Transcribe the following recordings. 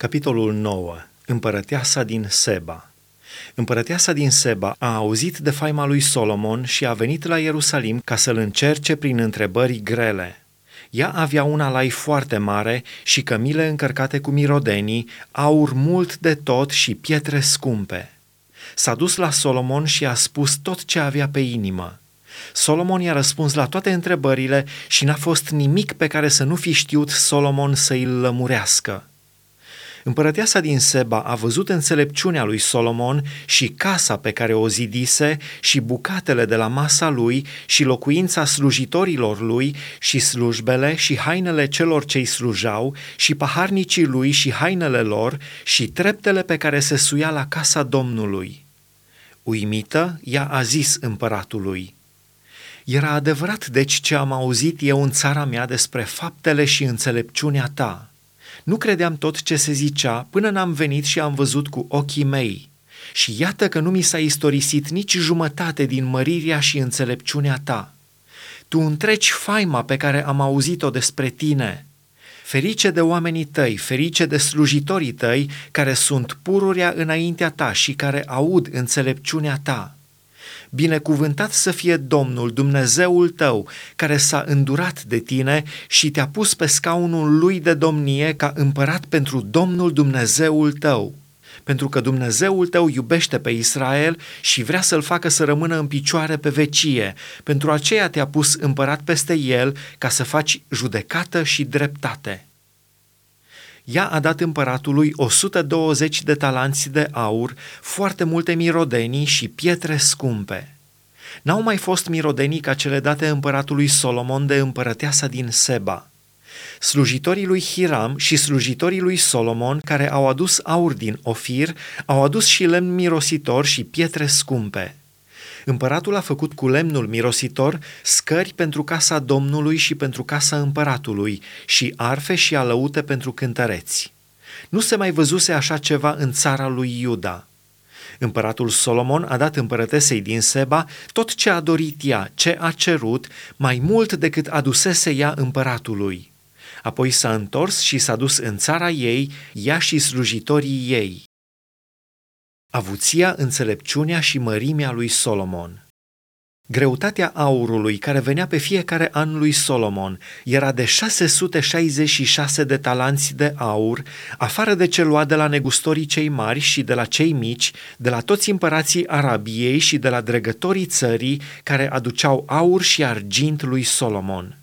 Capitolul 9. Împărăteasa din Seba Împărăteasa din Seba a auzit de faima lui Solomon și a venit la Ierusalim ca să-l încerce prin întrebări grele. Ea avea un alai foarte mare și cămile încărcate cu mirodenii, aur mult de tot și pietre scumpe. S-a dus la Solomon și a spus tot ce avea pe inimă. Solomon i-a răspuns la toate întrebările și n-a fost nimic pe care să nu fi știut Solomon să îl lămurească. Împărăteasa din Seba a văzut înțelepciunea lui Solomon și casa pe care o zidise și bucatele de la masa lui și locuința slujitorilor lui și slujbele și hainele celor ce-i slujau și paharnicii lui și hainele lor și treptele pe care se suia la casa Domnului. Uimită, ea a zis împăratului, Era adevărat deci ce am auzit eu în țara mea despre faptele și înțelepciunea ta – nu credeam tot ce se zicea până n-am venit și am văzut cu ochii mei. Și iată că nu mi s-a istorisit nici jumătate din mărirea și înțelepciunea ta. Tu întreci faima pe care am auzit-o despre tine. Ferice de oamenii tăi, ferice de slujitorii tăi, care sunt pururea înaintea ta și care aud înțelepciunea ta. Binecuvântat să fie Domnul, Dumnezeul tău, care s-a îndurat de tine și te-a pus pe scaunul lui de domnie ca împărat pentru Domnul Dumnezeul tău pentru că Dumnezeul tău iubește pe Israel și vrea să-l facă să rămână în picioare pe vecie. Pentru aceea te-a pus împărat peste el ca să faci judecată și dreptate. Ea a dat împăratului 120 de talanți de aur, foarte multe mirodenii și pietre scumpe. N-au mai fost mirodenii ca cele date împăratului Solomon de împărăteasa din Seba. Slujitorii lui Hiram și slujitorii lui Solomon, care au adus aur din Ofir, au adus și lemn mirositor și pietre scumpe. Împăratul a făcut cu lemnul mirositor scări pentru casa Domnului și pentru casa împăratului și arfe și alăute pentru cântăreți. Nu se mai văzuse așa ceva în țara lui Iuda. Împăratul Solomon a dat împărătesei din Seba tot ce a dorit ea, ce a cerut, mai mult decât adusese ea împăratului. Apoi s-a întors și s-a dus în țara ei, ea și slujitorii ei. Avuția, înțelepciunea și mărimea lui Solomon. Greutatea aurului care venea pe fiecare an lui Solomon era de 666 de talanți de aur, afară de ce lua de la negustorii cei mari și de la cei mici, de la toți împărații Arabiei și de la dregătorii țării care aduceau aur și argint lui Solomon.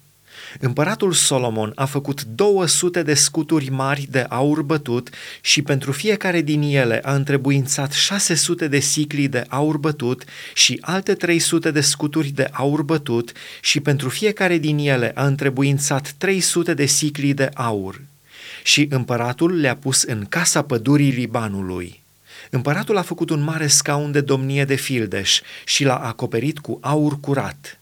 Împăratul Solomon a făcut 200 de scuturi mari de aur bătut și pentru fiecare din ele a întrebuințat 600 de sicli de aur bătut și alte 300 de scuturi de aur bătut și pentru fiecare din ele a întrebuințat 300 de sicli de aur. Și împăratul le-a pus în casa pădurii Libanului. Împăratul a făcut un mare scaun de domnie de fildeș și l-a acoperit cu aur curat.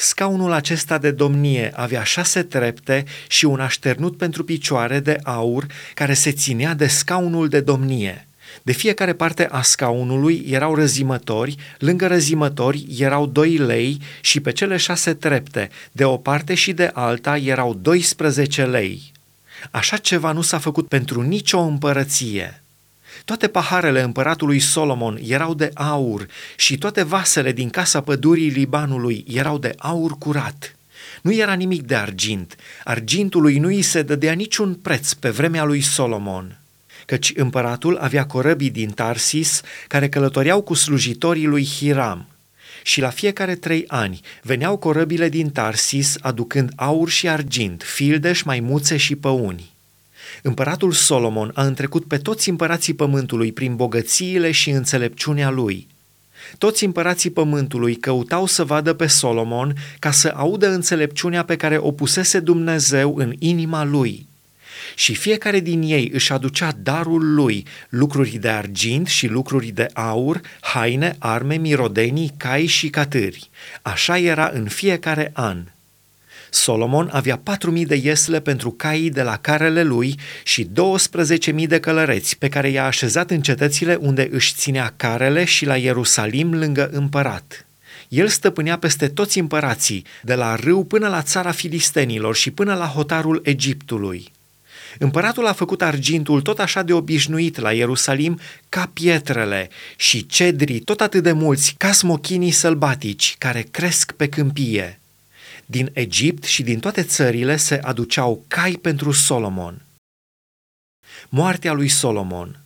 Scaunul acesta de domnie avea șase trepte și un așternut pentru picioare de aur care se ținea de scaunul de domnie. De fiecare parte a scaunului erau răzimători, lângă răzimători erau doi lei și pe cele șase trepte, de o parte și de alta, erau 12 lei. Așa ceva nu s-a făcut pentru nicio împărăție. Toate paharele împăratului Solomon erau de aur și toate vasele din casa pădurii Libanului erau de aur curat. Nu era nimic de argint. Argintului nu îi se dădea niciun preț pe vremea lui Solomon căci împăratul avea corăbii din Tarsis care călătoreau cu slujitorii lui Hiram. Și la fiecare trei ani veneau corăbile din Tarsis aducând aur și argint, fildeș, maimuțe și păuni. Împăratul Solomon a întrecut pe toți împărații pământului prin bogățiile și înțelepciunea lui. Toți împărații pământului căutau să vadă pe Solomon ca să audă înțelepciunea pe care o pusese Dumnezeu în inima lui. Și fiecare din ei își aducea darul lui, lucruri de argint și lucruri de aur, haine, arme, mirodenii, cai și catâri. Așa era în fiecare an. Solomon avea patru mii de iesle pentru caii de la carele lui și 12.000 de călăreți pe care i-a așezat în cetățile unde își ținea carele și la Ierusalim lângă împărat. El stăpânea peste toți împărații, de la râu până la țara filistenilor și până la hotarul Egiptului. Împăratul a făcut argintul tot așa de obișnuit la Ierusalim ca pietrele și cedrii tot atât de mulți ca smochinii sălbatici care cresc pe câmpie. Din Egipt și din toate țările se aduceau cai pentru Solomon. Moartea lui Solomon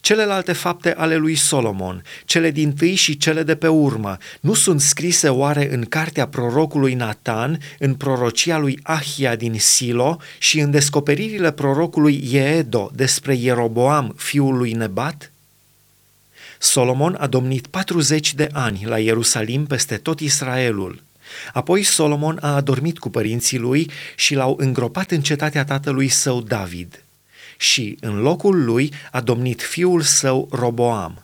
Celelalte fapte ale lui Solomon, cele din tâi și cele de pe urmă, nu sunt scrise oare în cartea prorocului Natan, în prorocia lui Ahia din Silo și în descoperirile prorocului Ieedo despre Ieroboam, fiul lui Nebat? Solomon a domnit 40 de ani la Ierusalim peste tot Israelul. Apoi Solomon a adormit cu părinții lui și l-au îngropat în cetatea tatălui său David și în locul lui a domnit fiul său Roboam.